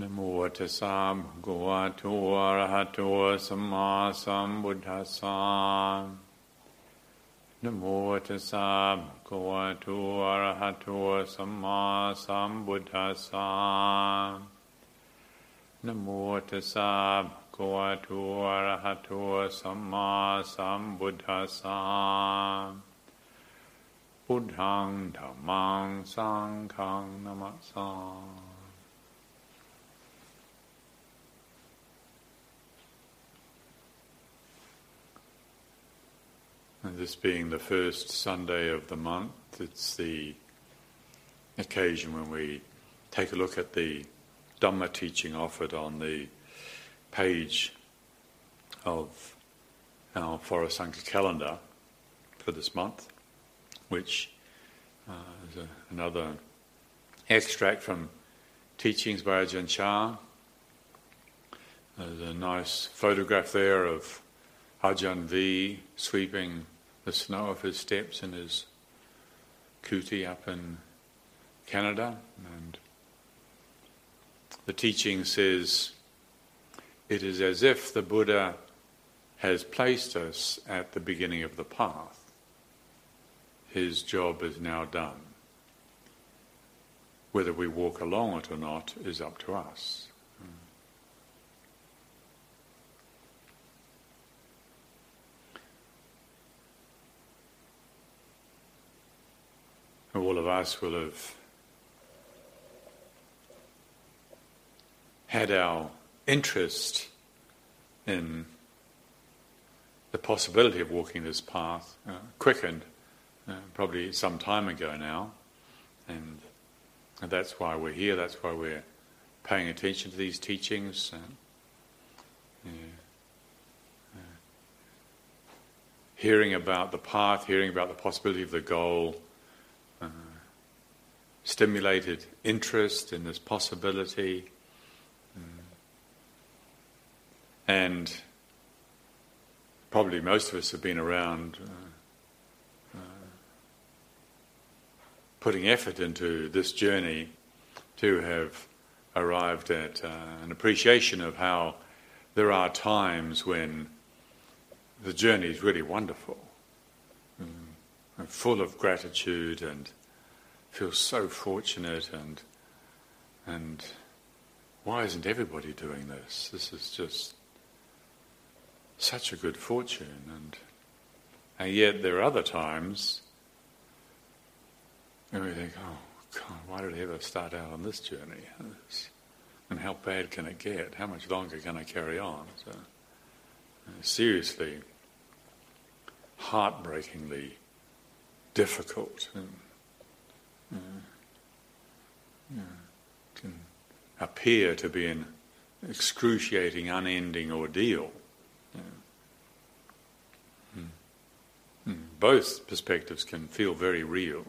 นโมตัสสะภะคะวะโตอะระหะโตสัมมาสัมพุทธัสสะนโมตัสสะภะคะวะโตอะระหะโตสัมมาสัมพุทธัสสะนโมตัสสะภะคะวะโตอะระหะโตสัมมาสัมพุทธัสสะพุทธังธัมมังสังฆังนะมะสา And this being the first Sunday of the month, it's the occasion when we take a look at the Dhamma teaching offered on the page of our Forest Sangha calendar for this month, which uh, is a, another extract from teachings by Ajahn Chah. There's a nice photograph there of Ajahn V sweeping the snow of his steps in his kuti up in Canada. And the teaching says it is as if the Buddha has placed us at the beginning of the path. His job is now done. Whether we walk along it or not is up to us. All of us will have had our interest in the possibility of walking this path uh, quickened uh, probably some time ago now, and, that's why we're here. That's why we're paying attention to these teachings. Uh, yeah, hearing about the path, hearing about the possibility of the goal, uh, stimulated interest in this possibility. Mm. And probably most of us have been around uh, uh, putting effort into this journey to have arrived at uh, an appreciation of how there are times when the journey is really wonderful, mm, and full of gratitude and feel so fortunate and and why isn't everybody doing this? This is just such a good fortune and and yet there are other times when we think, oh God, why did I ever start out on this journey? And how bad can it get? How much longer can I carry on? So, uh, seriously, heartbreakingly difficult. And, can appear to be an excruciating, unending ordeal. Both perspectives can feel very real.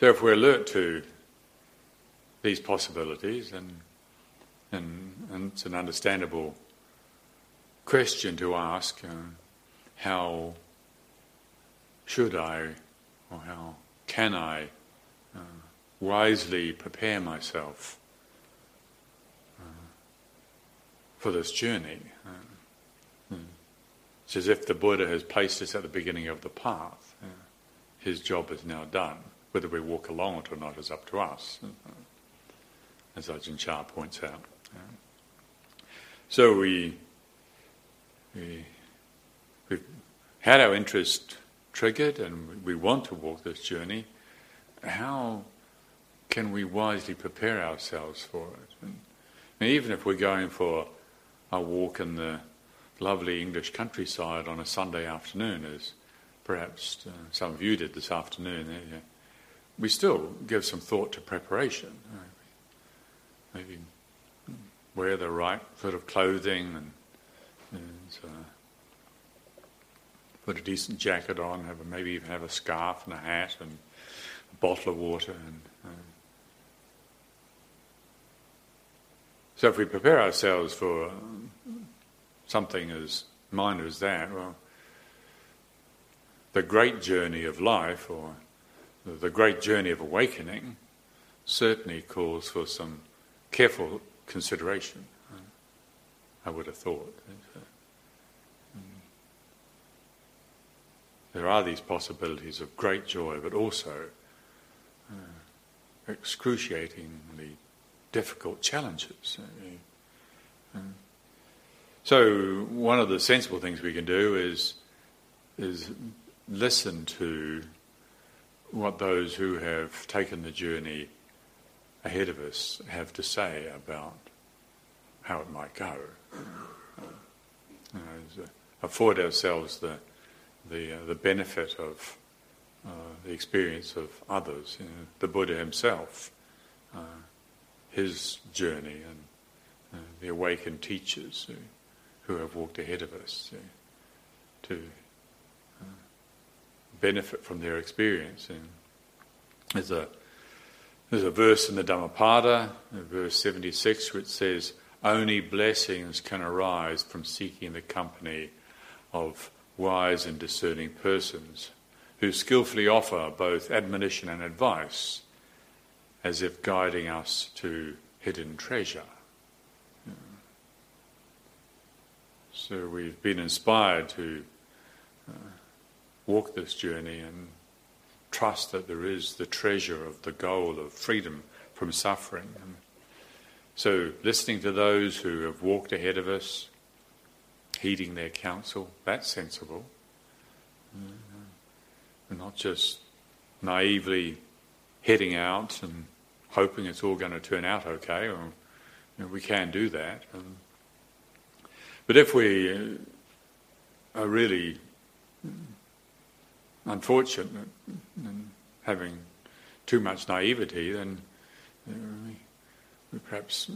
So, if we're alert to these possibilities, and, and, and it's an understandable question to ask uh, how should I or how can I uh, wisely prepare myself uh, for this journey? Uh, it's as if the Buddha has placed us at the beginning of the path. Uh, his job is now done. Whether we walk along it or not is up to us, uh, as Ajahn Chah points out. So we, we, we've had our interest triggered and we want to walk this journey, how can we wisely prepare ourselves for it? And, even if we're going for a walk in the lovely English countryside on a Sunday afternoon, as perhaps uh, some of you did this afternoon, uh, we still give some thought to preparation. Maybe wear the right sort of clothing and, and uh, put a decent jacket on, have a, maybe even have a scarf and a hat and a bottle of water. And, uh, so if we prepare ourselves for something as minor as that, well, the great journey of life or the great journey of awakening certainly calls for some careful consideration, I would have thought. There are these possibilities of great joy, but also uh, excruciatingly difficult challenges. Uh, so one of the sensible things we can do is is listen to what those who have taken the journey ahead of us have to say about how it might go. Uh, afford ourselves the the uh, the benefit of uh, the experience of others. You know, the Buddha himself, uh, his journey, and uh, the awakened teachers who have walked ahead of us to uh, benefit from their experience. And there's a there's a verse in the Dhammapada, verse 76, which says, "Only blessings can arise from seeking the company of wise and discerning persons who skillfully offer both admonition and advice, as if guiding us to hidden treasure." So we've been inspired to uh, walk this journey and trust that there is the treasure of the goal of freedom from suffering. And so listening to those who have walked ahead of us, heeding their counsel, that's sensible. Uh, not just naively heading out and hoping it's all going to turn out okay. Or, you know, we can do that. And, but if we uh, are really unfortunate in having too much naivety, then you know, we, perhaps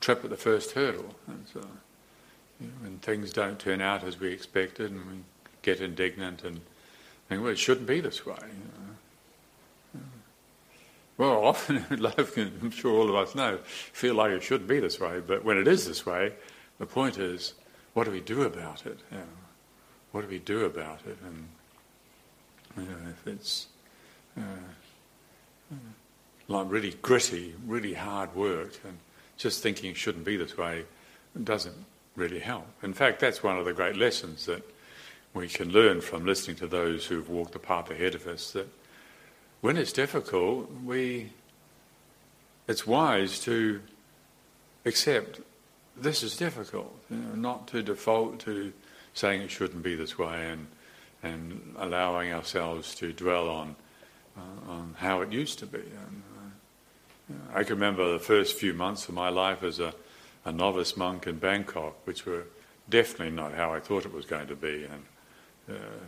trip at the first hurdle. And so, know, when things don't turn out as we expected, and we get indignant and think, well, it shouldn't be this way. You know. Well, often in life, I'm sure all of us know, feel like it shouldn't be this way, but when it is this way, the point is, what do we do about it? You know, what do we do about it? And you know, if it's uh, like really gritty, really hard work, and just thinking it shouldn't be this way doesn't really help. In fact, that's one of the great lessons that we can learn from listening to those who've walked the path ahead of us. That when it's difficult, we it's wise to accept this is difficult, you know, not to default to saying it shouldn't be this way and, and allowing ourselves to dwell on, uh, on how it used to be. And, uh, I can remember the first few months of my life as a, a novice monk in Bangkok, which were definitely not how I thought it was going to be, and uh,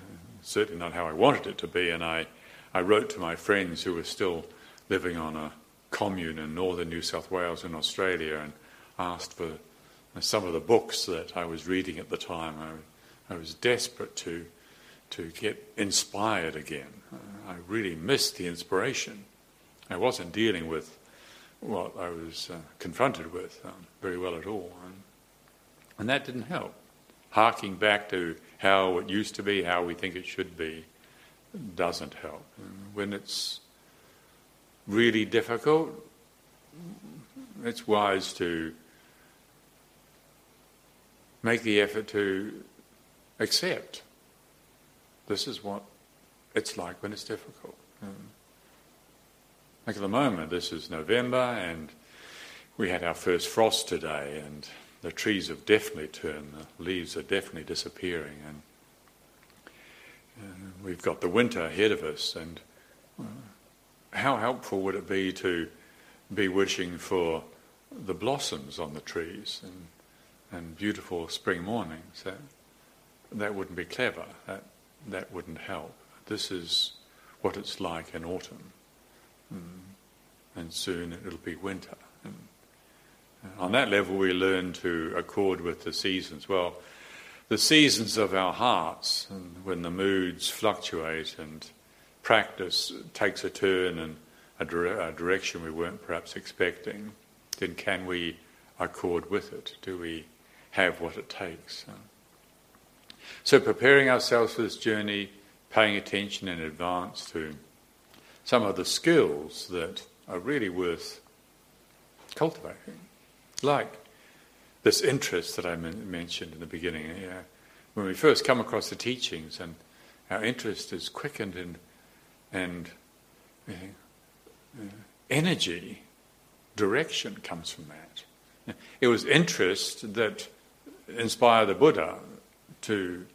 certainly not how I wanted it to be. And I, I wrote to my friends who were still living on a commune in northern New South Wales in Australia and asked for some of the books that I was reading at the time. I, I was desperate to, to get inspired again. I really missed the inspiration. I wasn't dealing with what I was uh, confronted with um, very well at all. And, and that didn't help. Harking back to how it used to be, how we think it should be, doesn't help. And when it's really difficult, it's wise to make the effort to accept this is what it's like when it's difficult. Like at the moment, this is November, and we had our first frost today, and the trees have definitely turned, the leaves are definitely disappearing, and, and we've got the winter ahead of us. And uh, how helpful would it be to be wishing for the blossoms on the trees and and beautiful spring mornings. That, that wouldn't be clever. That, that wouldn't help. This is what it's like in autumn. Mm. And soon it'll be winter. And on that level, we learn to accord with the seasons. Well, the seasons of our hearts, and when the moods fluctuate and practice takes a turn in a, dire- a direction we weren't perhaps expecting, then can we accord with it? Do we have what it takes. So, preparing ourselves for this journey, paying attention in advance to some of the skills that are really worth cultivating, like this interest that I mentioned in the beginning. When we first come across the teachings, and our interest is quickened and and uh, energy, direction comes from that. It was interest that inspired the Buddha to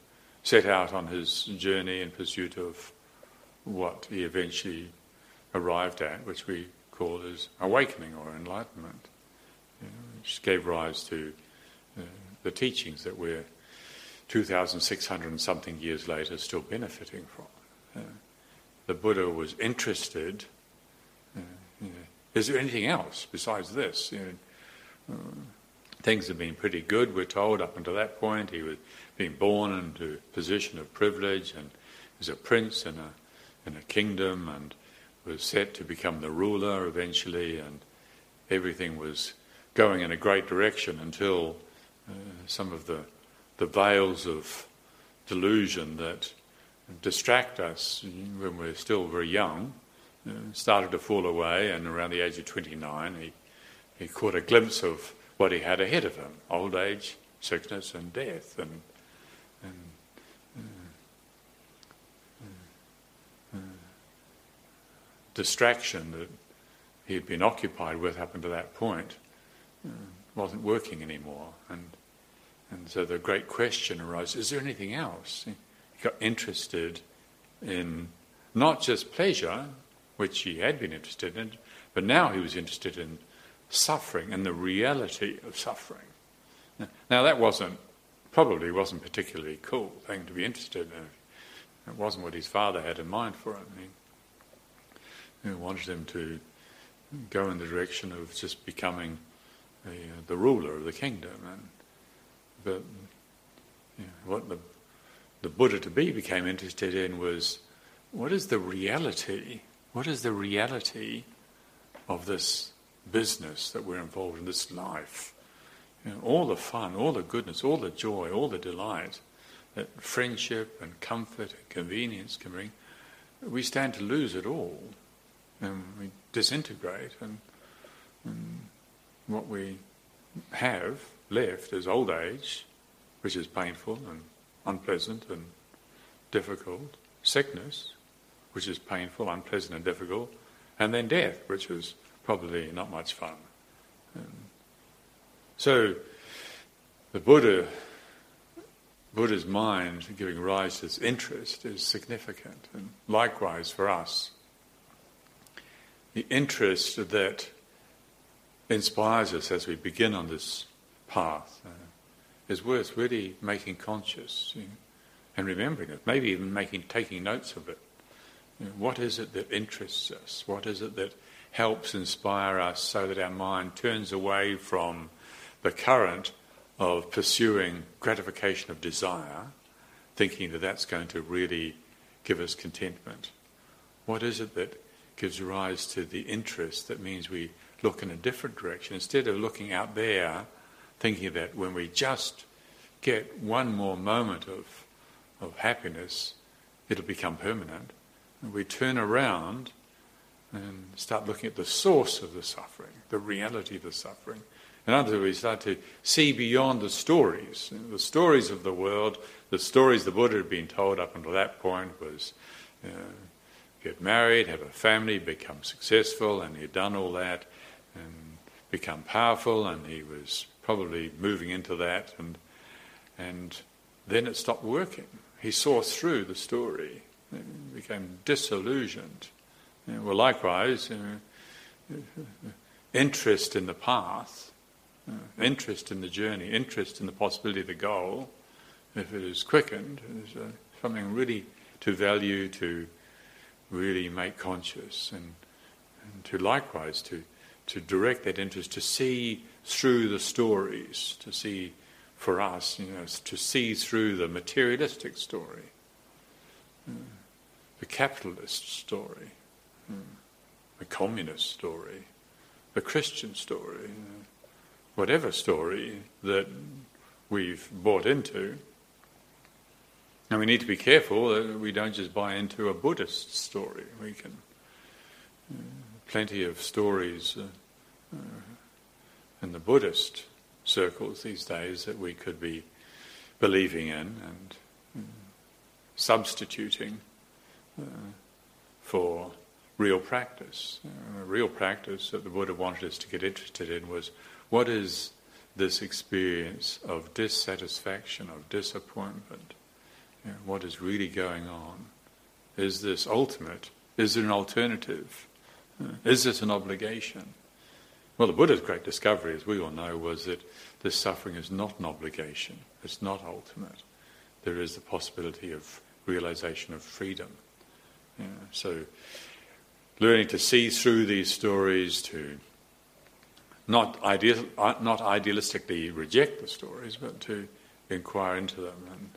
set out on his journey in pursuit of what he eventually arrived at, which we call as awakening or enlightenment, you know, which gave rise to uh, the teachings that we're 2,600 and something years later still benefiting from. Uh, the Buddha was interested. Uh, is there anything else besides this? You know, uh, things have been pretty good, we're told, up until that point. He was being born into a position of privilege and was a prince in a, in a kingdom and was set to become the ruler eventually, and everything was going in a great direction until uh, some of the, the veils of delusion that distract us when we're still very young uh, started to fall away, and around the age of 29, he, he caught a glimpse of what he had ahead of him old age, sickness, and death. And, and uh, uh, distraction that he had been occupied with up until that point uh, wasn't working anymore. And, and so the great question arose is there anything else? He got interested in not just pleasure, which he had been interested in, but now he was interested in suffering and the reality of suffering. Now that wasn't probably wasn't particularly cool thing to be interested in. It wasn't what his father had in mind for him. He, he wanted him to go in the direction of just becoming the, uh, the ruler of the kingdom. And, but you know, what the, the Buddha to be became interested in was what is the reality? What is the reality of this business that we're involved in, this life. You know, all the fun, all the goodness, all the joy, all the delight that friendship and comfort and convenience can bring, we stand to lose it all. And we disintegrate, and, and what we have left is old age, which is painful and unpleasant and difficult, sickness, which is painful, unpleasant, and difficult, and then death, which is probably not much fun. Um, so the Buddha, Buddha's mind giving rise to this interest is significant, and likewise for us, the interest that inspires us as we begin on this path uh, is worth really making conscious you know, and remembering it, maybe even making taking notes of it. You know, what is it that interests us? What is it that helps inspire us so that our mind turns away from the current of pursuing gratification of desire, thinking that that's going to really give us contentment. What is it that gives rise to the interest that means we look in a different direction instead of looking out there, thinking that when we just get one more moment of, of happiness, it'll become permanent. And we turn around and start looking at the source of the suffering, the reality of the suffering. In other words, we start to see beyond the stories. The stories of the world, the stories the Buddha had been told up until that point was uh, get married, have a family, become successful, and he'd done all that and become powerful, and he was probably moving into that, and, and then it stopped working. He saw through the story, became disillusioned well, likewise, uh, interest in the path, uh, interest in the journey, interest in the possibility of the goal, if it is quickened, is uh, something really to value, to really make conscious, and, and to likewise to to direct that interest to see through the stories, to see for us, you know, to see through the materialistic story, uh, the capitalist story, the communist story, the Christian story, whatever story that we've bought into. And we need to be careful that we don't just buy into a Buddhist story. We can plenty of stories uh, uh, in the Buddhist circles these days that we could be believing in and uh, substituting uh, for real practice. Uh, real practice that the Buddha wanted us to get interested in was what is this experience of dissatisfaction, of disappointment? You know, what is really going on? Is this ultimate? Is there an alternative? Uh, is this an obligation? Well, the Buddha's great discovery, as we all know, was that this suffering is not an obligation, it's not ultimate. There is the possibility of realization of freedom. Yeah, so, learning to see through these stories, to not, ideal, uh, not idealistically reject the stories, but to inquire into them. And,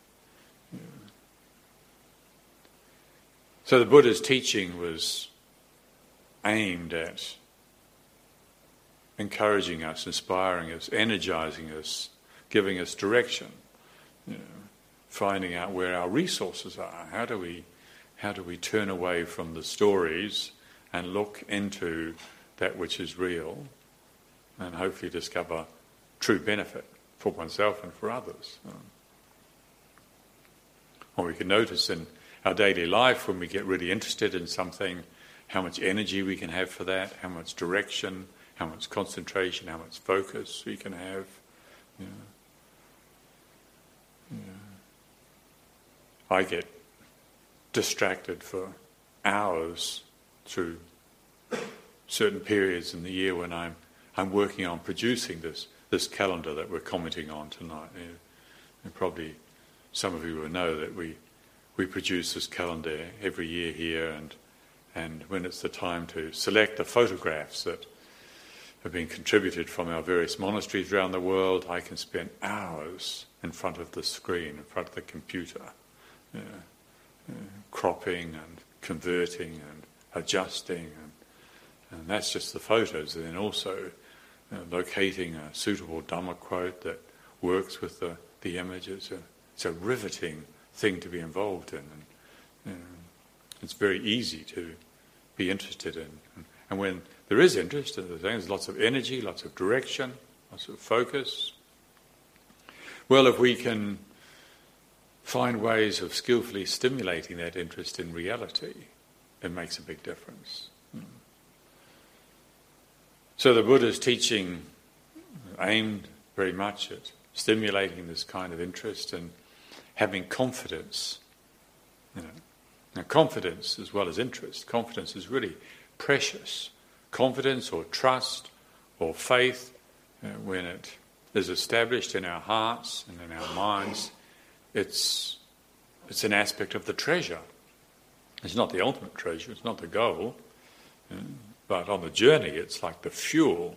So the Buddha's teaching was aimed at encouraging us, inspiring us, energizing us, giving us direction, you know, finding out where our resources are. How do we, how do we turn away from the stories and look into that which is real, and hopefully discover true benefit for oneself and for others. Um, or we can notice in our daily life when we get really interested in something, how much energy we can have for that, how much direction, how much concentration, how much focus we can have. I get distracted for hours through certain periods in the year when I'm I'm working on producing this this calendar that we're commenting on tonight. And probably some of you will know that we we produce this calendar every year here, and and when it's the time to select the photographs that have been contributed from our various monasteries around the world, I can spend hours in front of the screen, in front of the computer, uh, uh, cropping and converting and adjusting, and, and that's just the photos. And then also uh, locating a suitable Dhamma quote that works with the, the images. It's a riveting thing to be involved in. And, um, it's very easy to be interested in. And when there is interest, in the thing, there's lots of energy, lots of direction, lots of focus. Well, if we can find ways of skillfully stimulating that interest in reality, it makes a big difference. So the Buddha's teaching aimed very much at stimulating this kind of interest and having confidence. You know. Now, confidence as well as interest, confidence is really precious confidence or trust or faith, uh, when it is established in our hearts and in our minds, it's, it's an aspect of the treasure. It's not the ultimate treasure, it's not the goal, uh, but on the journey, it's like the fuel.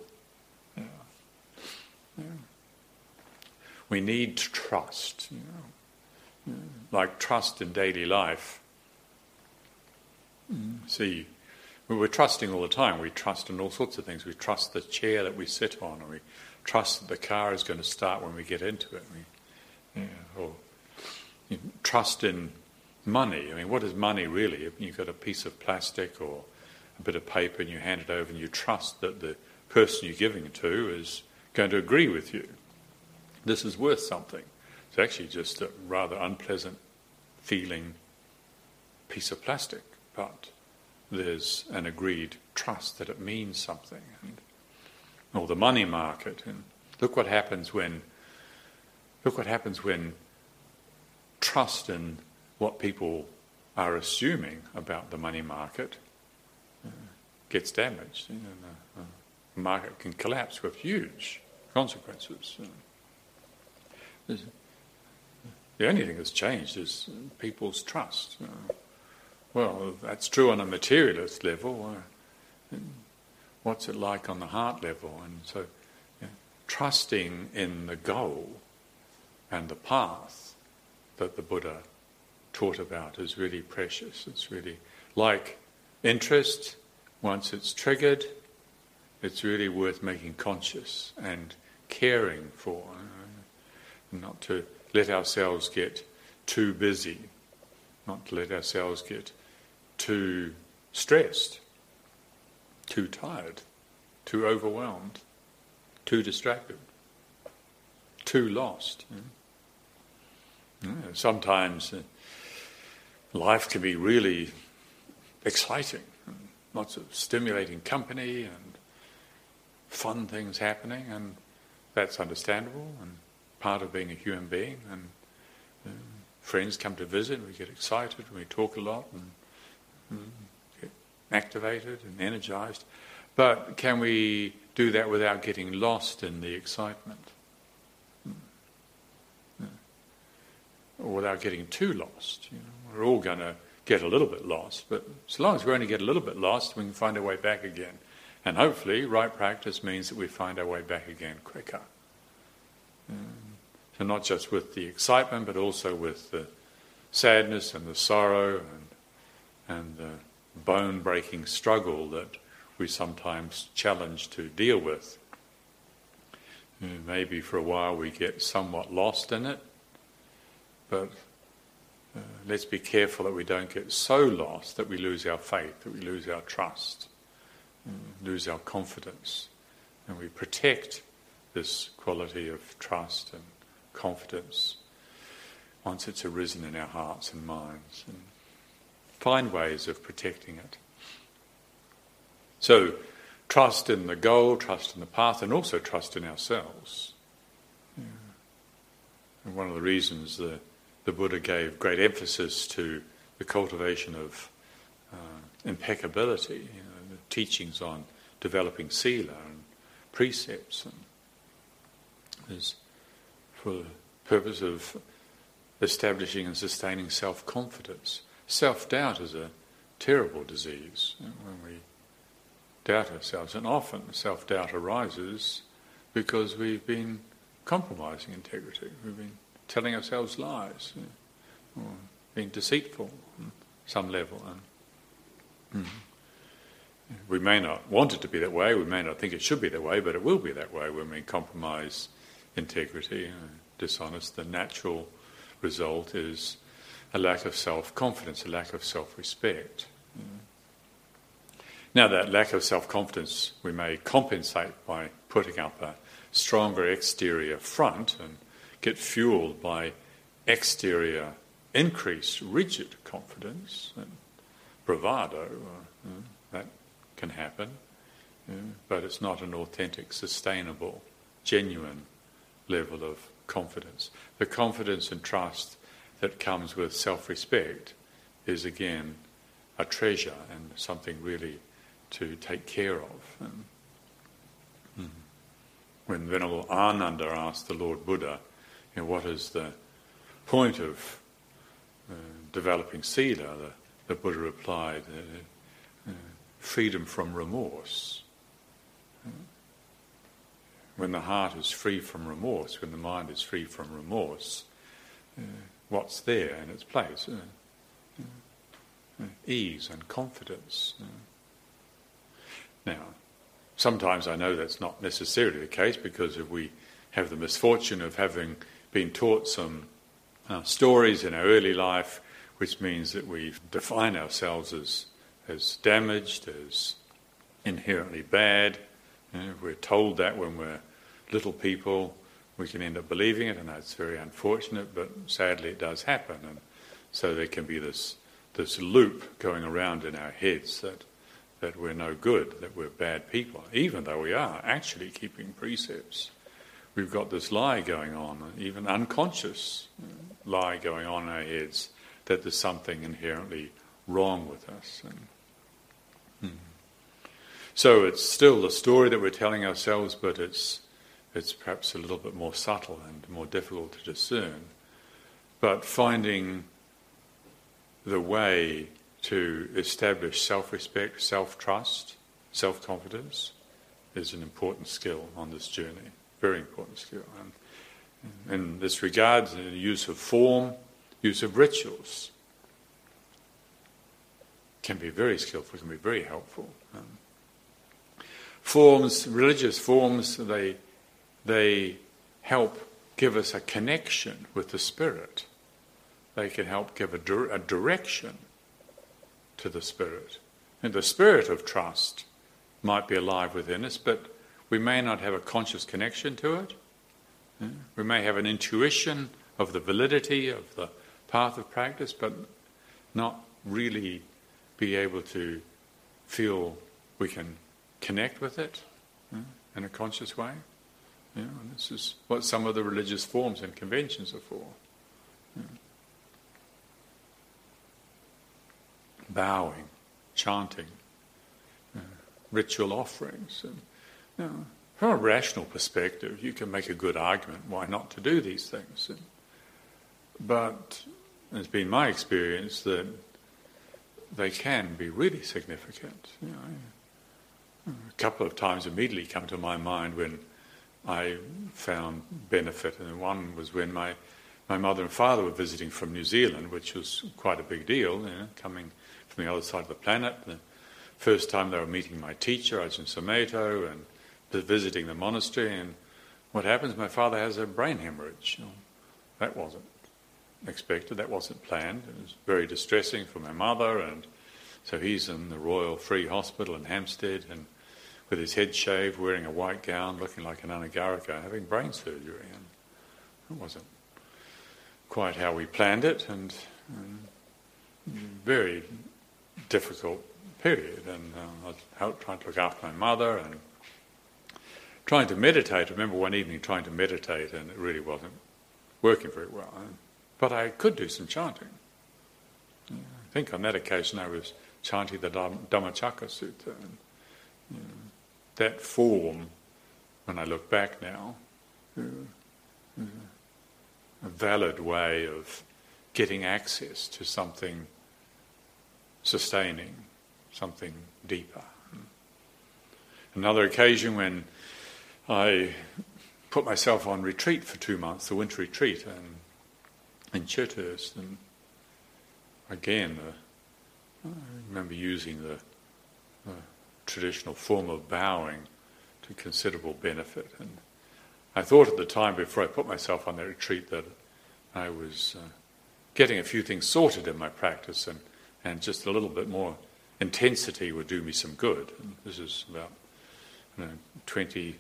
Yeah. We need to trust, you know. Like trust in daily life. Mm. See, we're trusting all the time. We trust in all sorts of things. We trust the chair that we sit on, we trust that the car is going to start when we get into it. We, yeah, or you trust in money. I mean, what is money really? You've got a piece of plastic or a bit of paper and you hand it over and you trust that the person you're giving it to is going to agree with you. This is worth something. It's actually just a rather unpleasant feeling piece of plastic, but there's an agreed trust that it means something. And, or the money market. And look what happens when look what happens when trust in what people are assuming about the money market uh, gets damaged. You know, the, the, market can collapse with huge consequences. Uh, the only thing that's changed is people's trust. Well, that's true on a materialist level. What's it like on the heart level? And so, you know, trusting in the goal and the path that the Buddha taught about is really precious. It's really like interest, once it's triggered, it's really worth making conscious and caring for. Not to let ourselves get too busy, not to let ourselves get too stressed, too tired, too overwhelmed, too distracted, too lost. sometimes uh, life can be really exciting, lots of stimulating company and fun things happening, and that's understandable and part of being a human being. And uh, friends come to visit, we get excited, we talk a lot, and, and get activated and energized. But can we do that without getting lost in the excitement? Or without getting too lost. You know, we're all going to get a little bit lost, but as long as we only get a little bit lost, we can find our way back again. And hopefully, right practice means that we find our way back again quicker. Um, so, not just with the excitement, but also with the sadness and the sorrow and, and the bone breaking struggle that we sometimes challenge to deal with. Maybe for a while we get somewhat lost in it, but uh, let's be careful that we don't get so lost that we lose our faith, that we lose our trust, uh, lose our confidence, and we protect this quality of trust and confidence once it's arisen in our hearts and minds, and find ways of protecting it. So, trust in the goal, trust in the path, and also trust in ourselves. Yeah. And one of the reasons the the Buddha gave great emphasis to the cultivation of uh, impeccability, you know, the teachings on developing sila and precepts, and is for the purpose of establishing and sustaining self-confidence. Self-doubt is a terrible disease when we doubt ourselves, and often self-doubt arises because we've been compromising integrity. We've been telling ourselves lies, or being deceitful on some level. And, mm, we may not want it to be that way, we may not think it should be that way, but it will be that way when we compromise integrity, uh, dishonest. The natural result is a lack of self confidence, a lack of self respect. Now, that lack of self confidence we may compensate by putting up a stronger exterior front and get fueled by exterior increased rigid confidence and bravado. Uh, uh, that can happen, but it's not an authentic, sustainable, genuine level of confidence. The confidence and trust that comes with self respect is again a treasure and something really to take care of. And, mm. When Venerable Ananda asked the Lord Buddha, you know, what is the point of uh, developing sila? The, the Buddha replied, uh, uh, freedom from remorse. When the heart is free from remorse, when the mind is free from remorse, uh, what's there in its place? Uh, uh, ease and confidence. Now, sometimes I know that's not necessarily the case because if we have the misfortune of having been taught some uh, stories in our early life, which means that we define ourselves as, as damaged, as inherently bad. You know, we're told that when we're little people, we can end up believing it, and that's very unfortunate, but sadly it does happen. And so there can be this, this loop going around in our heads that, that we're no good, that we're bad people, even though we are actually keeping precepts we've got this lie going on, even unconscious lie going on in our heads, that there's something inherently wrong with us. And. So it's still the story that we're telling ourselves, but it's it's perhaps a little bit more subtle and more difficult to discern. But finding the way to establish self-respect, self-trust, self-confidence is an important skill on this journey very important skill. And in this regard, the use of form, use of rituals can be very skillful, can be very helpful. Um, forms, religious forms, they, they help give us a connection with the Spirit. They can help give a, a direction to the Spirit. And the spirit of trust might be alive within us, but we may not have a conscious connection to it. We may have an intuition of the validity of the path of practice, but not really be able to feel we can connect with it in a conscious way. This is what some of the religious forms and conventions are for. Bowing, chanting, ritual offerings. And, from a rational perspective, you can make a good argument why not to do these things. And, but it's been my experience that they can be really significant. You know, a couple of times immediately come to my mind when I found benefit, and one was when my my mother and father were visiting from New Zealand, which was quite a big deal, you know, coming from the other side of the planet. The first time they were meeting my teacher, Ajahn Sumedho, and visiting the monastery. And what happens? My father has a brain hemorrhage. You that wasn't expected. That wasn't planned. It was very distressing for my mother, and so he's in the Royal Free Hospital in Hampstead, and with his head shaved, wearing a white gown, looking like an anagarika, having brain surgery. And it wasn't quite how we planned it, and, and very difficult period. And uh, I was trying to look after my mother and trying to meditate. I remember one evening trying to meditate, and it really wasn't working very well. But I could do some chanting. I think on that occasion I was chanting the Dhammacakka Sutta. And, you know, that form, when I look back now, a valid way of getting access to something sustaining, something deeper. Another occasion when I put myself on retreat for two months, the winter retreat, and in Chithurst, and again, uh, I remember using the traditional form of bowing to considerable benefit. And I thought at the time, before I put myself on that retreat, that I was uh, getting a few things sorted in my practice, and, and just a little bit more intensity would do me some good. And this is about you know, 20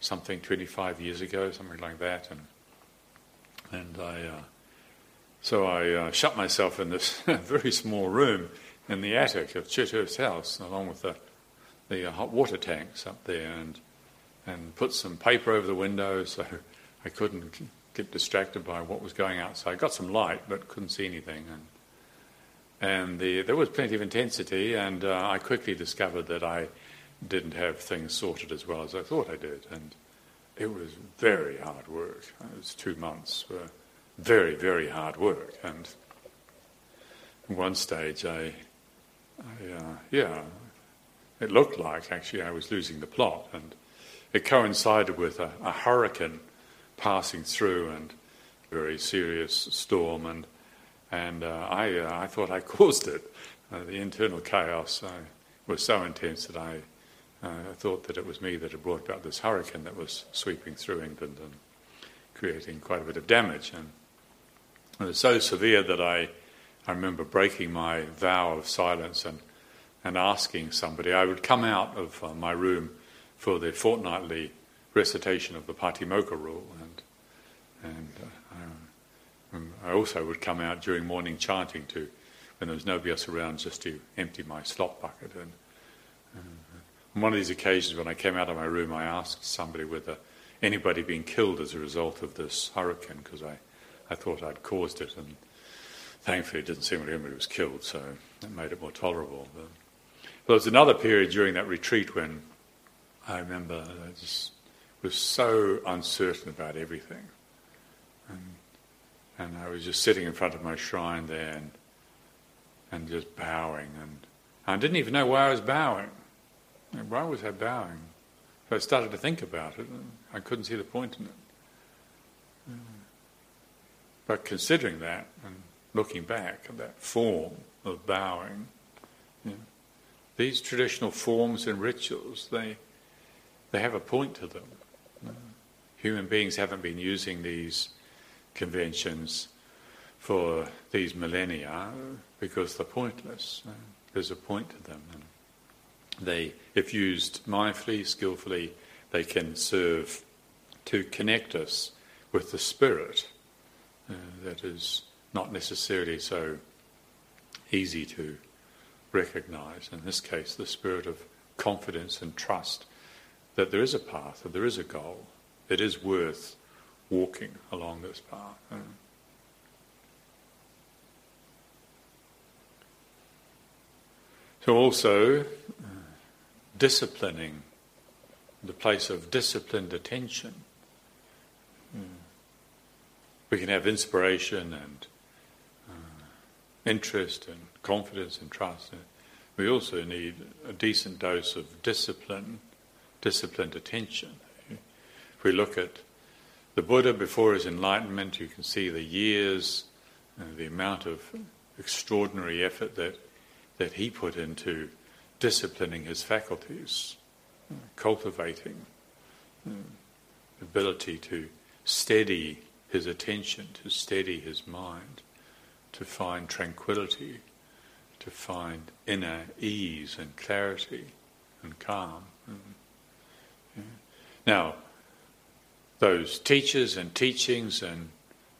something, 25 years ago, something like that. And, and I, uh, so I uh, shut myself in this very small room in the attic of Chithurst House, along with the the uh, hot water tanks up there and and put some paper over the window so I couldn't get distracted by what was going outside. I got some light but couldn't see anything and and the, there was plenty of intensity and uh, I quickly discovered that I didn't have things sorted as well as I thought I did and it was very hard work. It was two months were very very hard work and at one stage I, I uh, yeah it looked like actually I was losing the plot, and it coincided with a, a hurricane passing through and a very serious storm, and and uh, I uh, I thought I caused it. Uh, the internal chaos uh, was so intense that I uh, thought that it was me that had brought about this hurricane that was sweeping through England and creating quite a bit of damage, and it was so severe that I I remember breaking my vow of silence and and asking somebody. I would come out of uh, my room for the fortnightly recitation of the Patimokkha rule, and and uh, um, I also would come out during morning chanting to when there was nobody else around, just to empty my slop bucket. And uh, on one of these occasions, when I came out of my room, I asked somebody whether anybody had been killed as a result of this hurricane, because I, I thought I'd caused it, and thankfully it didn't seem like anybody was killed, so that made it more tolerable. But, there was another period during that retreat when I remember I just was so uncertain about everything. And, and I was just sitting in front of my shrine there and, and just bowing. And I didn't even know why I was bowing. Why was I bowing? So I started to think about it, and I couldn't see the point in it. But considering that and looking back at that form of bowing, these traditional forms and rituals, they, they have a point to them. Human beings haven't been using these conventions for these millennia because they're pointless. There's a point to them. They, if used mindfully, skillfully, they can serve to connect us with the spirit uh, that is not necessarily so easy to recognize. In this case, the spirit of confidence and trust that there is a path, that there is a goal, it is worth walking along this path. Uh, so also uh, disciplining the place of disciplined attention. Mm. We can have inspiration and interest and confidence and trust. We also need a decent dose of discipline, disciplined attention. If we look at the Buddha before his enlightenment, you can see the years, and the amount of extraordinary effort that, that he put into disciplining his faculties, cultivating ability to steady his attention, to steady his mind, to find tranquility, to find inner ease and clarity and calm. Mm. Now, those teachers and teachings and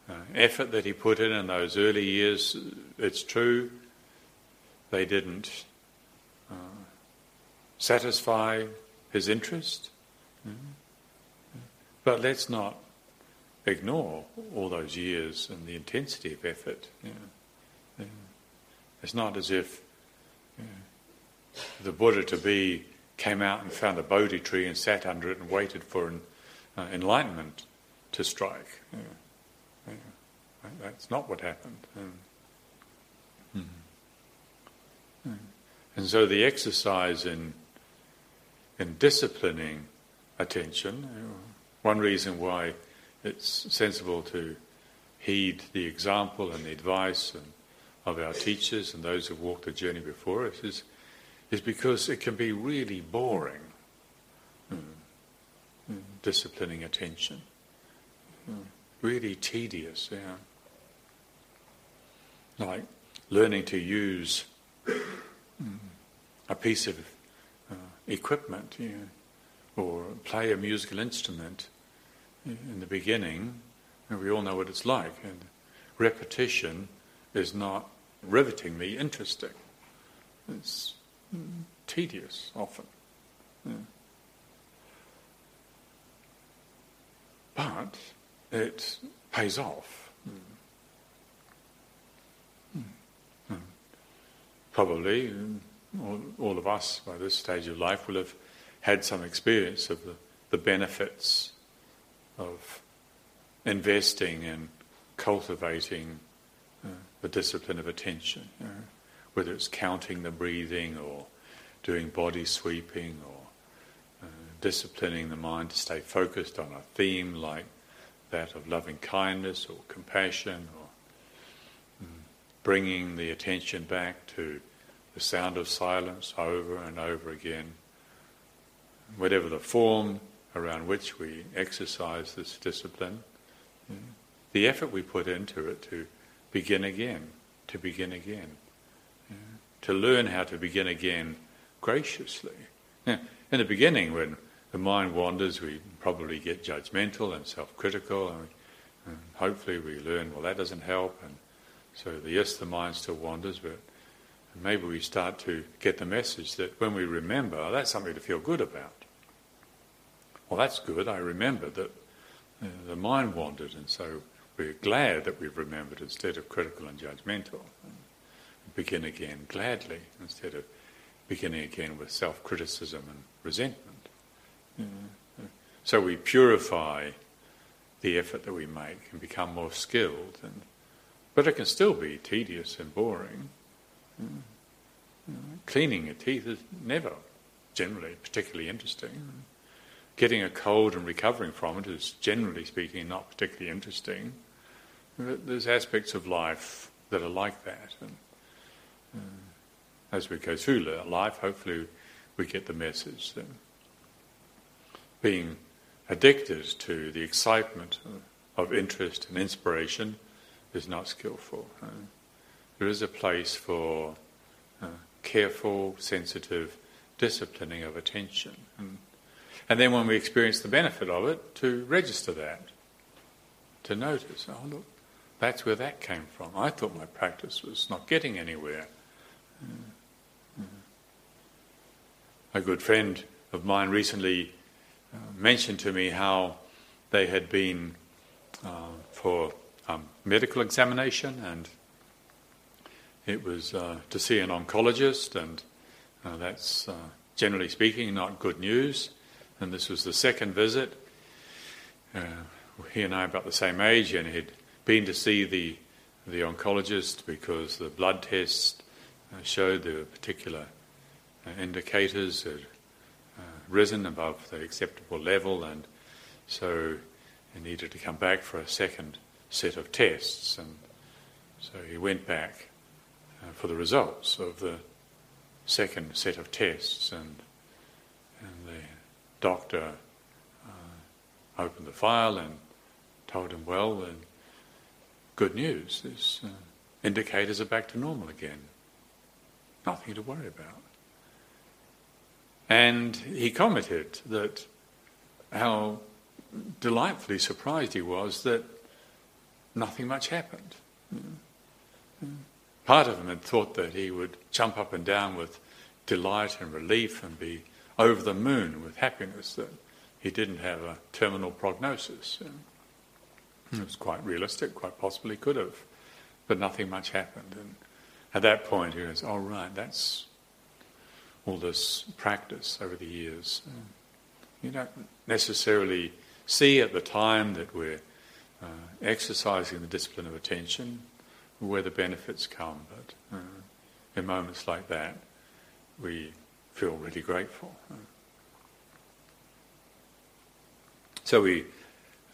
uh, effort that he put in in those early years, it's true, they didn't uh, satisfy his interest. Mm-hmm. But let's not ignore all those years and the intensity of effort. Yeah. Yeah. It's not as if yeah, the Buddha to be came out and found a Bodhi tree and sat under it and waited for an uh, enlightenment to strike. That's not what happened. Mm. And so the exercise in in disciplining attention, one reason why it's sensible to heed the example and the advice and, of our teachers and those who've walked the journey before us is, is because it can be really boring mm. Mm. disciplining attention. Mm. Really tedious, yeah. Like learning to use a piece of uh, equipment, know, or play a musical instrument in the beginning, and we all know what it's like. And repetition is not rivetingly interesting. It's tedious often. Yeah. But it pays off. Mm. Mm. Probably all, all, of us by this stage of life will have had some experience of the, the benefits of investing in cultivating uh, the discipline of attention, you know, whether it's counting the breathing or doing body sweeping or uh, disciplining the mind to stay focused on a theme like that of loving kindness or compassion or mm, bringing the attention back to the sound of silence over and over again. Whatever the form, around which we exercise this discipline, the effort we put into it to begin again, to begin again, to learn how to begin again graciously. Now, in the beginning, when the mind wanders, we probably get judgmental and self-critical, and, and hopefully we learn, well, that doesn't help, and so the, yes, the mind still wanders, but maybe we start to get the message that when we remember, that's something to feel good about. Well, that's good. I remember that uh, the mind wandered, and so we're glad that we've remembered instead of critical and judgmental. Begin again gladly instead of beginning again with self criticism and resentment. Yeah. So we purify the effort that we make and become more skilled, and, but it can still be tedious and boring. Yeah. Cleaning your teeth is never generally particularly interesting. Getting a cold and recovering from it is, generally speaking, not particularly interesting. There's aspects of life that are like that. And uh, as we go through life, hopefully we get the message that being addicted to the excitement of interest and inspiration is not skillful. Uh, there is a place for uh, careful, sensitive disciplining of attention. And, and then when we experience the benefit of it, to register that, to notice, oh look, that's where that came from. I thought my practice was not getting anywhere. A good friend of mine recently uh, mentioned to me how they had been uh, for um, medical examination and it was uh, to see an oncologist, and uh, that's uh, generally speaking not good news. And this was the second visit. Uh, he and I are about the same age, and he'd been to see the the oncologist because the blood test uh, showed were particular uh, indicators had risen above the acceptable level, and so he needed to come back for a second set of tests. And so he went back uh, for the results of the second set of tests, and the doctor uh, opened the file and told him, well, uh, good news, these uh, indicators are back to normal again. Nothing to worry about. And he commented that how delightfully surprised he was that nothing much happened. Part of him had thought that he would jump up and down with delight and relief and be over the moon with happiness that he didn't have a terminal prognosis. It was quite realistic, quite possibly could have, but nothing much happened. And at that point, he goes, "Oh right, that's all this practice over the years." You don't necessarily see at the time that we're uh, exercising the discipline of attention where the benefits come. But uh, in moments like that, we feel really grateful. So we,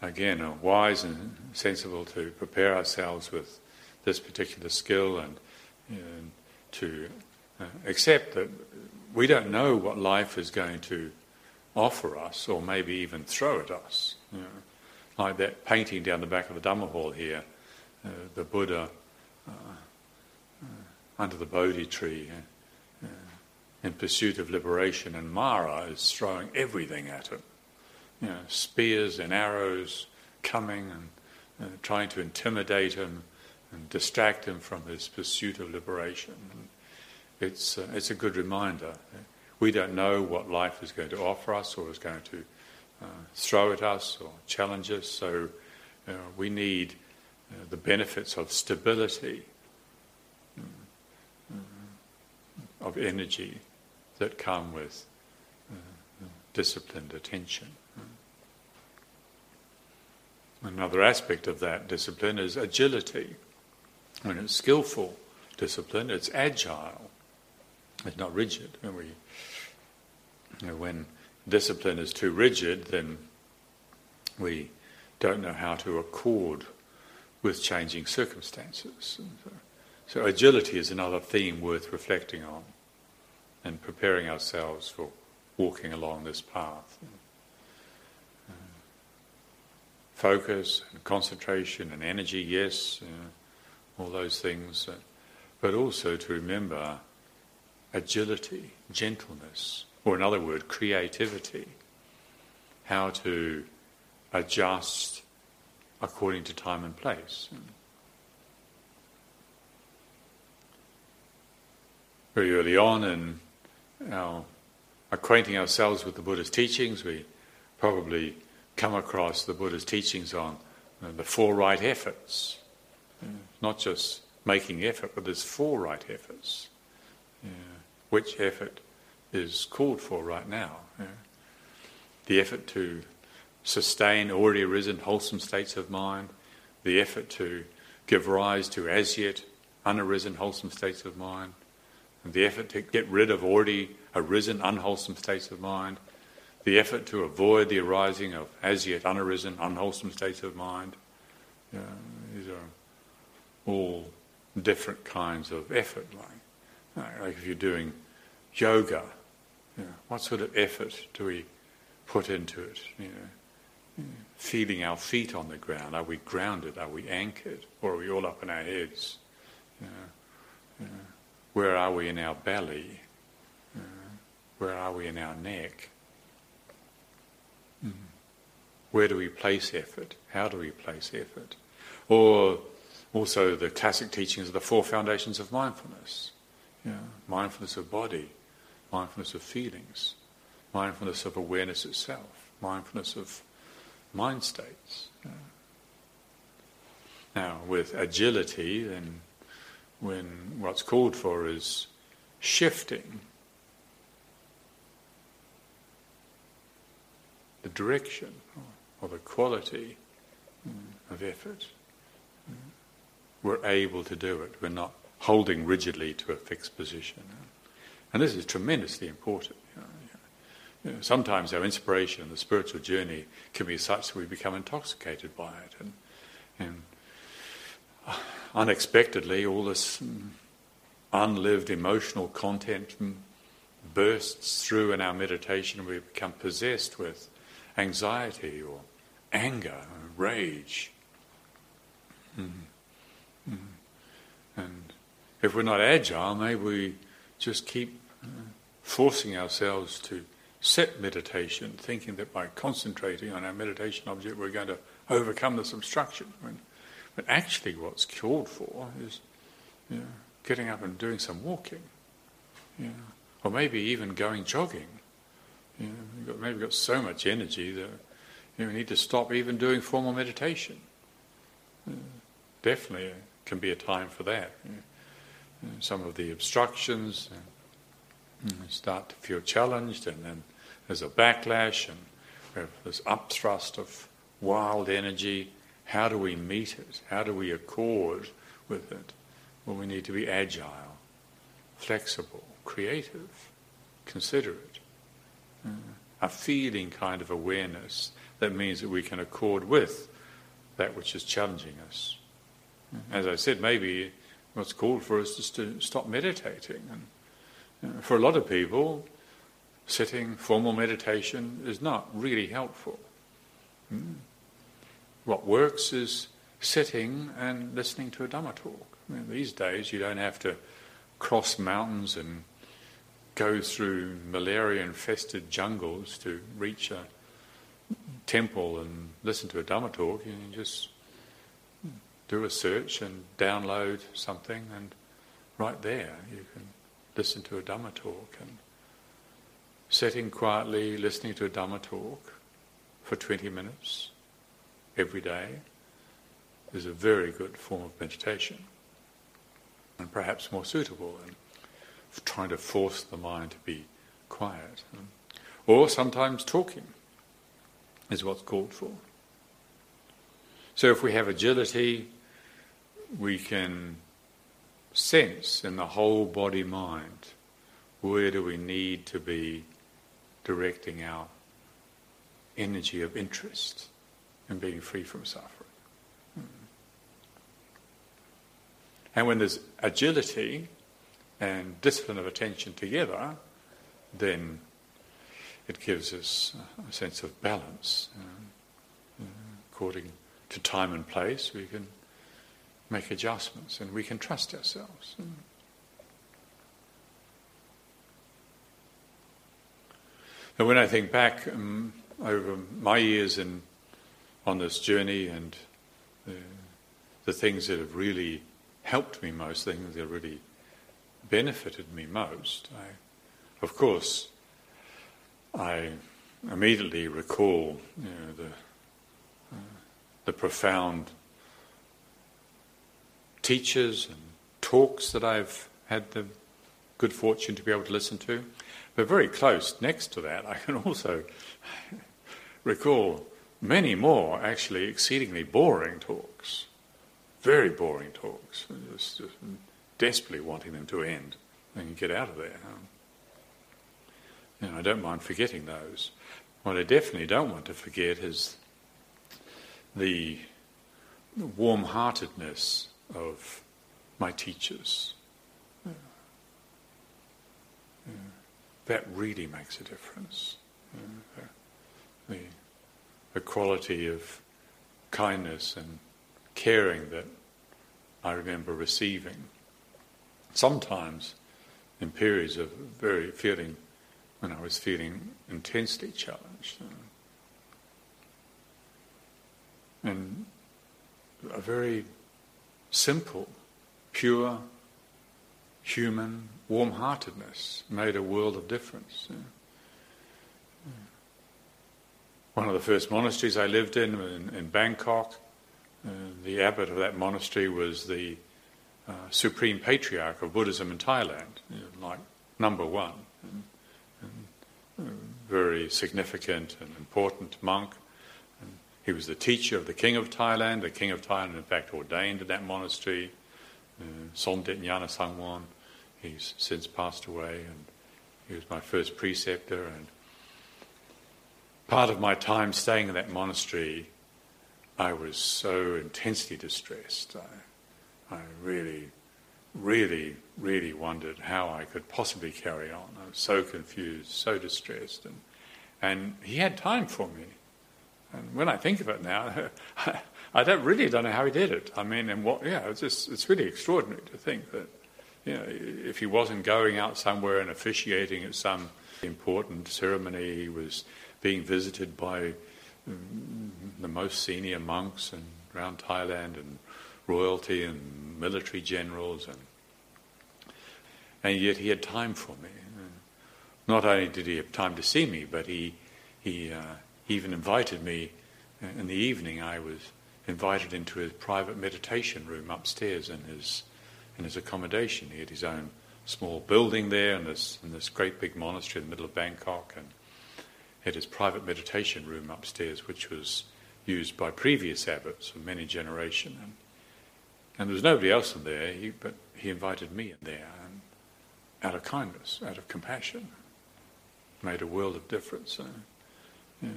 again, are wise and sensible to prepare ourselves with this particular skill and, and to uh, accept that we don't know what life is going to offer us or maybe even throw at us. You know, like that painting down the back of the Dhamma hall here, uh, the Buddha uh, uh, under the Bodhi tree in pursuit of liberation, and Mara is throwing everything at him. You know, spears and arrows coming and uh, trying to intimidate him and distract him from his pursuit of liberation. It's, uh, it's a good reminder. We don't know what life is going to offer us or is going to uh, throw at us or challenge us, so we need uh, the benefits of stability, mm, mm, of energy that come with uh, disciplined attention. Another aspect of that discipline is agility. When it's skillful discipline, it's agile. It's not rigid. When, we, you know, when discipline is too rigid, then we don't know how to accord with changing circumstances. So, agility is another theme worth reflecting on and preparing ourselves for walking along this path. Uh, focus and concentration and energy, yes, uh, all those things, uh, but also to remember agility, gentleness, or in other words, creativity, how to adjust according to time and place. Very early on in our acquainting ourselves with the Buddha's teachings, we probably come across the Buddha's teachings on you know, the four right efforts. not just making effort, but there's four right efforts. Yeah. Which effort is called for right now? Yeah. The effort to sustain already arisen wholesome states of mind, the effort to give rise to as yet unarisen wholesome states of mind, the effort to get rid of already arisen unwholesome states of mind, the effort to avoid the arising of as yet unarisen unwholesome states of mind. You know, these are all different kinds of effort. Like, like if you're doing yoga, what sort of effort do we put into it? You know, feeling our feet on the ground. Are we grounded? Are we anchored? Or are we all up in our heads? Where are we in our belly? Where are we in our neck? Mm. Where do we place effort? How do we place effort? Or also the classic teachings of the four foundations of mindfulness. Yeah. Mindfulness of body, mindfulness of feelings, mindfulness of awareness itself, mindfulness of mind states. Yeah. Now, with agility, then when what's called for is shifting the direction or the quality of effort, we're able to do it. We're not holding rigidly to a fixed position. And this is tremendously important. Sometimes our inspiration, the spiritual journey, can be such that we become intoxicated by it. And, and unexpectedly, all this unlived emotional content bursts through in our meditation, we become possessed with anxiety or anger, or rage. Mm-hmm. Mm-hmm. And if we're not agile, maybe we just keep uh, forcing ourselves to set meditation, thinking that by concentrating on our meditation object, we're going to overcome this obstruction. When but actually, what's called for is you know, getting up and doing some walking, you know, or maybe even going jogging. You know, you've got, maybe got so much energy that you, know, need to stop even doing formal meditation. Uh, definitely can be a time for that. You some of the obstructions uh, start to feel challenged, and then there's a backlash, and there's upthrust of wild energy how do we meet it? How do we accord with it? Well, we need to be agile, flexible, creative, considerate. Uh, a feeling kind of awareness that means that we can accord with that which is challenging us. As I said, maybe what's called for us is to stop meditating. And uh, for a lot of people, sitting, formal meditation is not really helpful. Mm. What works is sitting and listening to a Dhamma talk. I mean, these days, you don't have to cross mountains and go through malaria infested jungles to reach a temple and listen to a Dhamma talk. You can just do a search and download something, and right there you can listen to a Dhamma talk. And sitting quietly, listening to a Dhamma talk for 20 minutes every day is a very good form of meditation and perhaps more suitable than trying to force the mind to be quiet. Or sometimes talking is what's called for. So if we have agility, we can sense in the whole body mind where do we need to be directing our energy of interest and being free from suffering. And when there's agility and discipline of attention together, then it gives us a sense of balance. Uh, according to time and place, we can make adjustments and we can trust ourselves. And when I think back um, over my years in on this journey and the, the things that have really helped me most, things that have really benefited me most. I, of course, I immediately recall you know, the, uh, the profound teachers and talks that I've had the good fortune to be able to listen to. But very close next to that, I can also recall many more actually exceedingly boring talks, very boring talks, just, just desperately wanting them to end and get out of there. Know, I don't mind forgetting those. What I definitely don't want to forget is the warm-heartedness of my teachers. Yeah. Yeah. That really makes a difference. Yeah. The, a quality of kindness and caring that I remember receiving. Sometimes in periods of very feeling when I was feeling intensely challenged. And a very simple, pure, human warm heartedness made a world of difference. One of the first monasteries I lived in, in, in Bangkok, uh, the abbot of that monastery was the uh, supreme patriarch of Buddhism in Thailand, you know, like number one. And, and, uh, very significant and important monk. And he was the teacher of the king of Thailand. The king of Thailand, in fact, ordained in that monastery, uh, Somdet Nyana Sangwon. He's since passed away, and he was my first preceptor. And part of my time staying in that monastery, I was so intensely distressed. I, I really, really, really wondered how I could possibly carry on. I was so confused, so distressed, and and he had time for me. And when I think of it now, I don't really don't know how he did it. I mean, and what? Yeah, it's just it's really extraordinary to think that you know, if he wasn't going out somewhere and officiating at some important ceremony, he was being visited by the most senior monks and around Thailand and royalty and military generals and and yet he had time for me. Not only did he have time to see me, but he he, uh, even invited me in the evening. I was invited into his private meditation room upstairs in his in his accommodation. He had his own small building there in this, in this great big monastery in the middle of Bangkok and had his private meditation room upstairs, which was used by previous abbots for many generations. And, and there was nobody else in there, he, but he invited me in there and out of kindness, out of compassion. Made a world of difference. Uh, yeah.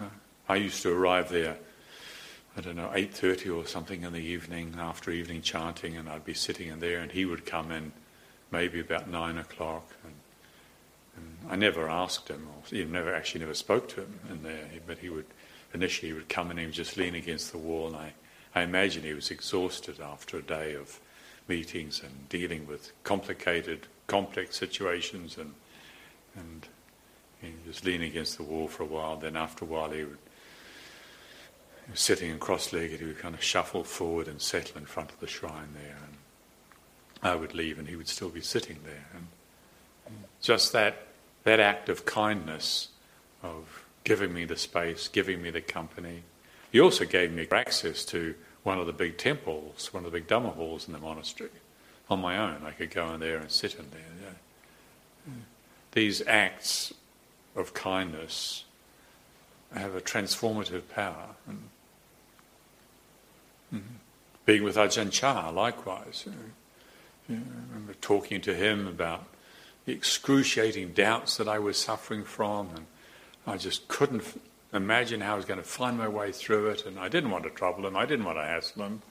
uh, I used to arrive there I don't know, 8.30 or something in the evening after evening chanting and I'd be sitting in there and he would come in maybe about 9 o'clock and, and I never asked him or never actually never spoke to him in there. But he would initially he would come and he would just lean against the wall. And I, I imagine he was exhausted after a day of meetings and dealing with complicated complex situations. And and he'd just lean against the wall for a while. Then after a while he would sitting cross-legged, he would kind of shuffle forward and settle in front of the shrine there. And I would leave, and he would still be sitting there. And just that that act of kindness, of giving me the space, giving me the company. He also gave me access to one of the big temples, one of the big Dhamma halls in the monastery. On my own, I could go in there and sit in there. Yeah. These acts of kindness have a transformative power. And Mm-hmm. Being with Ajahn Chah, likewise. You I remember talking to him about the excruciating doubts that I was suffering from, and I just couldn't imagine how I was going to find my way through it, and I didn't want to trouble him, I didn't want to hassle him.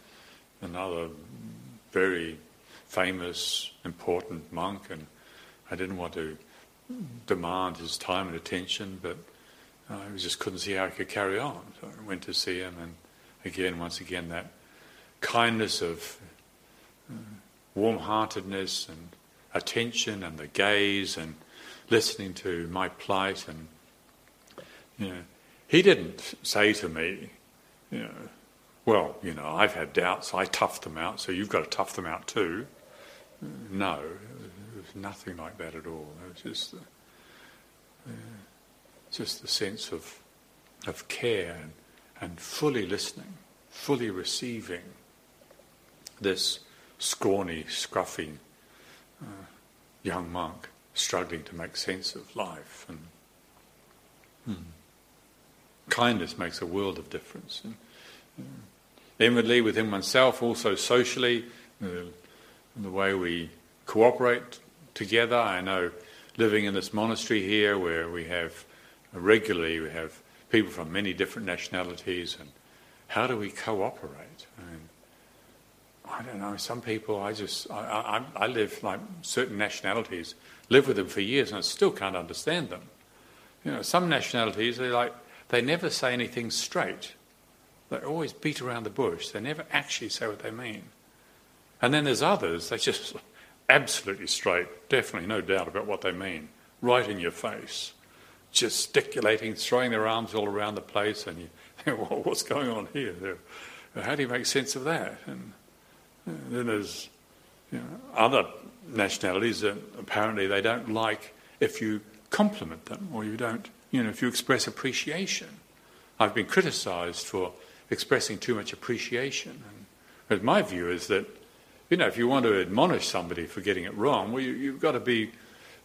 Another very famous, important monk, and I didn't want to demand his time and attention, but I just couldn't see how I could carry on. So I went to see him, and again, once again, that kindness of uh, warm heartedness and attention and the gaze and listening to my plight. And, you know, he didn't say to me, you know, well, you know, I've had doubts, I toughed them out, so you've got to tough them out too. No, it was nothing like that at all. It was just uh, just the sense of, of care and and fully listening, fully receiving this scrawny, scruffy uh, young monk struggling to make sense of life. And hmm. kindness makes a world of difference. And, uh, inwardly, within oneself, also socially, uh, the way we cooperate together. I know living in this monastery here, where we have regularly we have people from many different nationalities, and how do we cooperate? I don't know. Some people, I just, I, I, I live like certain nationalities, live with them for years, and I still can't understand them. You know, some nationalities, they like, they never say anything straight. They always beat around the bush. They never actually say what they mean. And then there's others, they just absolutely straight, definitely no doubt about what they mean. right in your face, gesticulating, throwing their arms all around the place, and you what's going on here? How do you make sense of that? And then there's you know, other nationalities that apparently they don't like if you compliment them or you don't, you know, if you express appreciation. I've been criticised for expressing too much appreciation. And my view is that, you know, if you want to admonish somebody for getting it wrong, well, you, have got to be,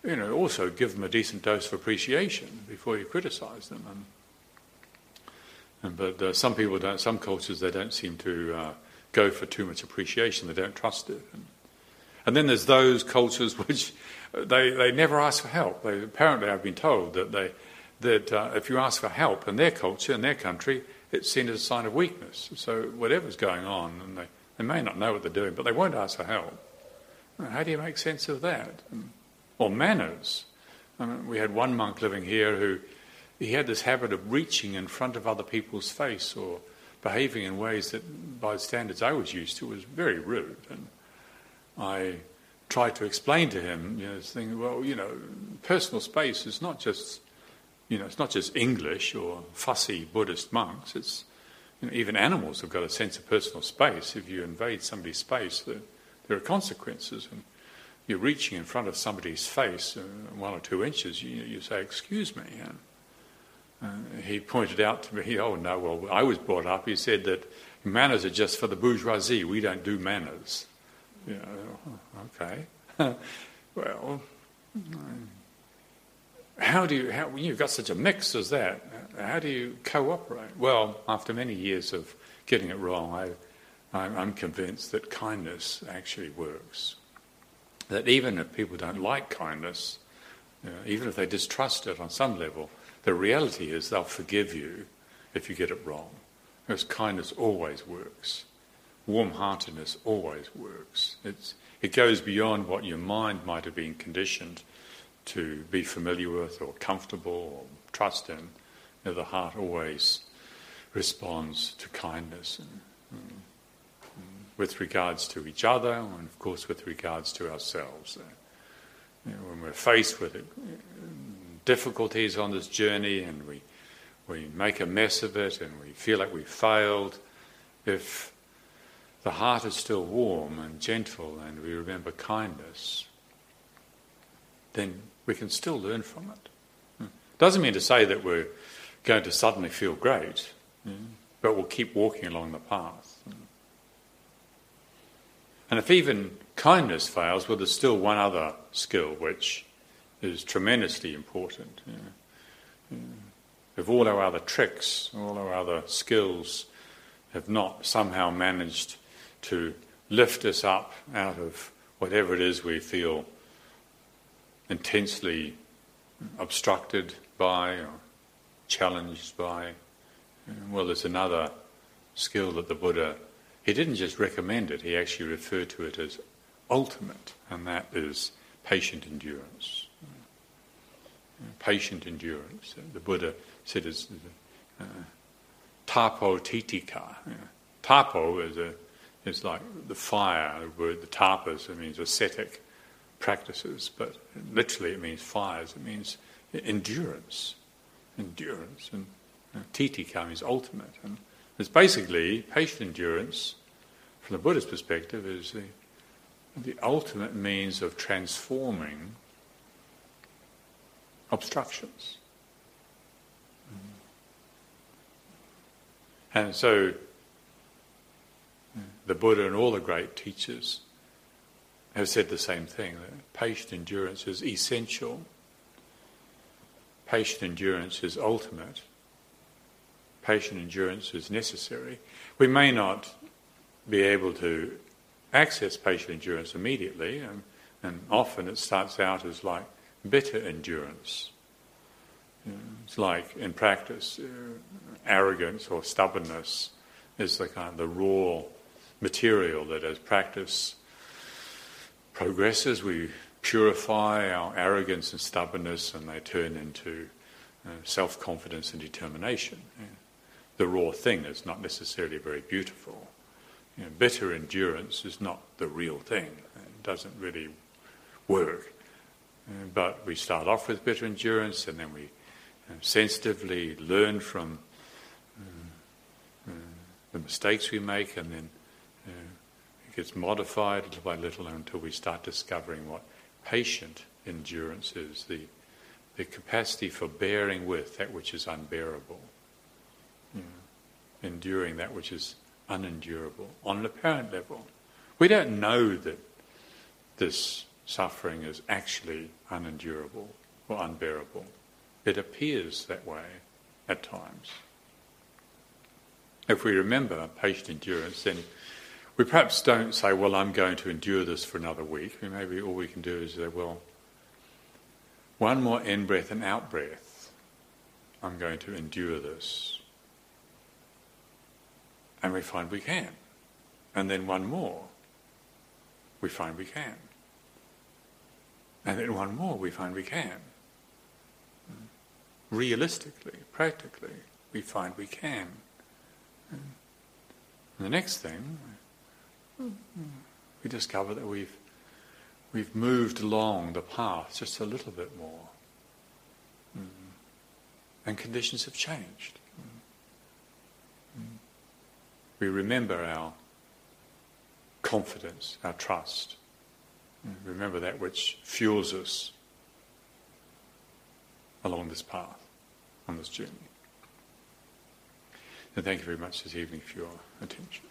you know, also give them a decent dose of appreciation before you criticise them. And, and but uh, some people don't. Some cultures they don't seem to uh, go for too much appreciation. They don't trust it. And, then there's those cultures which uh, they, they never ask for help. They, apparently, I've been told that they that uh, if you ask for help in their culture, in their country, it's seen as a sign of weakness. So whatever's going on, and they, they may not know what they're doing, but they won't ask for help. Uh, how do you make sense of that? Mm. Or manners. I mean, we had one monk living here who he had this habit of reaching in front of other people's face or behaving in ways that, by the standards I was used to, was very rude. And I tried to explain to him, you know, thing, well, you know, personal space is not just, you know, it's not just English or fussy Buddhist monks. It's you know, even animals have got a sense of personal space. If you invade somebody's space, there, there are consequences. And you're reaching in front of somebody's face, uh, one or two inches, you, you say, "Excuse me." Uh, he pointed out to me, "Oh no, well, I was brought up." He said that manners are just for the bourgeoisie. We don't do manners. You know, okay. well, how do you, how, you've got such a mix as that, how do you cooperate? Well, after many years of getting it wrong, I, I'm convinced that kindness actually works. That even if people don't like kindness, you know, even if they distrust it on some level, the reality is they'll forgive you if you get it wrong. Because kindness always works warm heartedness always works. It's, it goes beyond what your mind might have been conditioned to be familiar with or comfortable or trust in. You know, the heart always responds to kindness and, and, and with regards to each other and, of course, with regards to ourselves. You know, when we're faced with it, difficulties on this journey and we, we make a mess of it and we feel like we've failed, if the heart is still warm and gentle and we remember kindness, then we can still learn from it. Hmm. Doesn't mean to say that we're going to suddenly feel great, hmm, but we'll keep walking along the path. And if even kindness fails, well, there's still one other skill which is tremendously important. If all our other tricks, all our other skills have not somehow managed to lift us up out of whatever it is we feel intensely obstructed by or challenged by. Well, there's another skill that the Buddha, he didn't just recommend it, he actually referred to it as ultimate, and that is patient endurance. Patient endurance. The Buddha said it's uh, tapo titika. Tapo is a it's like the fire, the word, the tapas, it means ascetic practices, but literally it means fires, it means endurance. Endurance. And uh, titika means ultimate. And it's basically patient endurance, from the Buddhist perspective, is the, the ultimate means of transforming obstructions. Mm-hmm. And so the Buddha and all the great teachers have said the same thing that patient endurance is essential, patient endurance is ultimate, patient endurance is necessary. We may not be able to access patient endurance immediately, and, and often it starts out as like bitter endurance. You know, it's like in practice, uh, arrogance or stubbornness is the kind of the raw material that as practice progresses, we purify our arrogance and stubbornness and they turn into uh, self confidence and determination. The raw thing is not necessarily very beautiful. You know, bitter endurance is not the real thing, it doesn't really work. But we start off with bitter endurance and then we uh, sensitively learn from uh, uh, the mistakes we make and then it gets modified little by little until we start discovering what patient endurance is, the, the capacity for bearing with that which is unbearable, enduring that which is unendurable on an apparent level. We don't know that this suffering is actually unendurable or unbearable. It appears that way at times. If we remember patient endurance, then we perhaps don't say, well, I'm going to endure this for another week. Maybe all we can do is say, well, one more in breath and out breath, I'm going to endure this. And we find we can. And then one more, we find we can. And then one more, we find we can. Realistically, practically, we find we can. And the next thing, we discover that we've, we've moved along the path just a little bit more. And conditions have changed. We remember our confidence, our trust. Remember that which fuels us along this path, on this journey. And thank you very much this evening for your attention.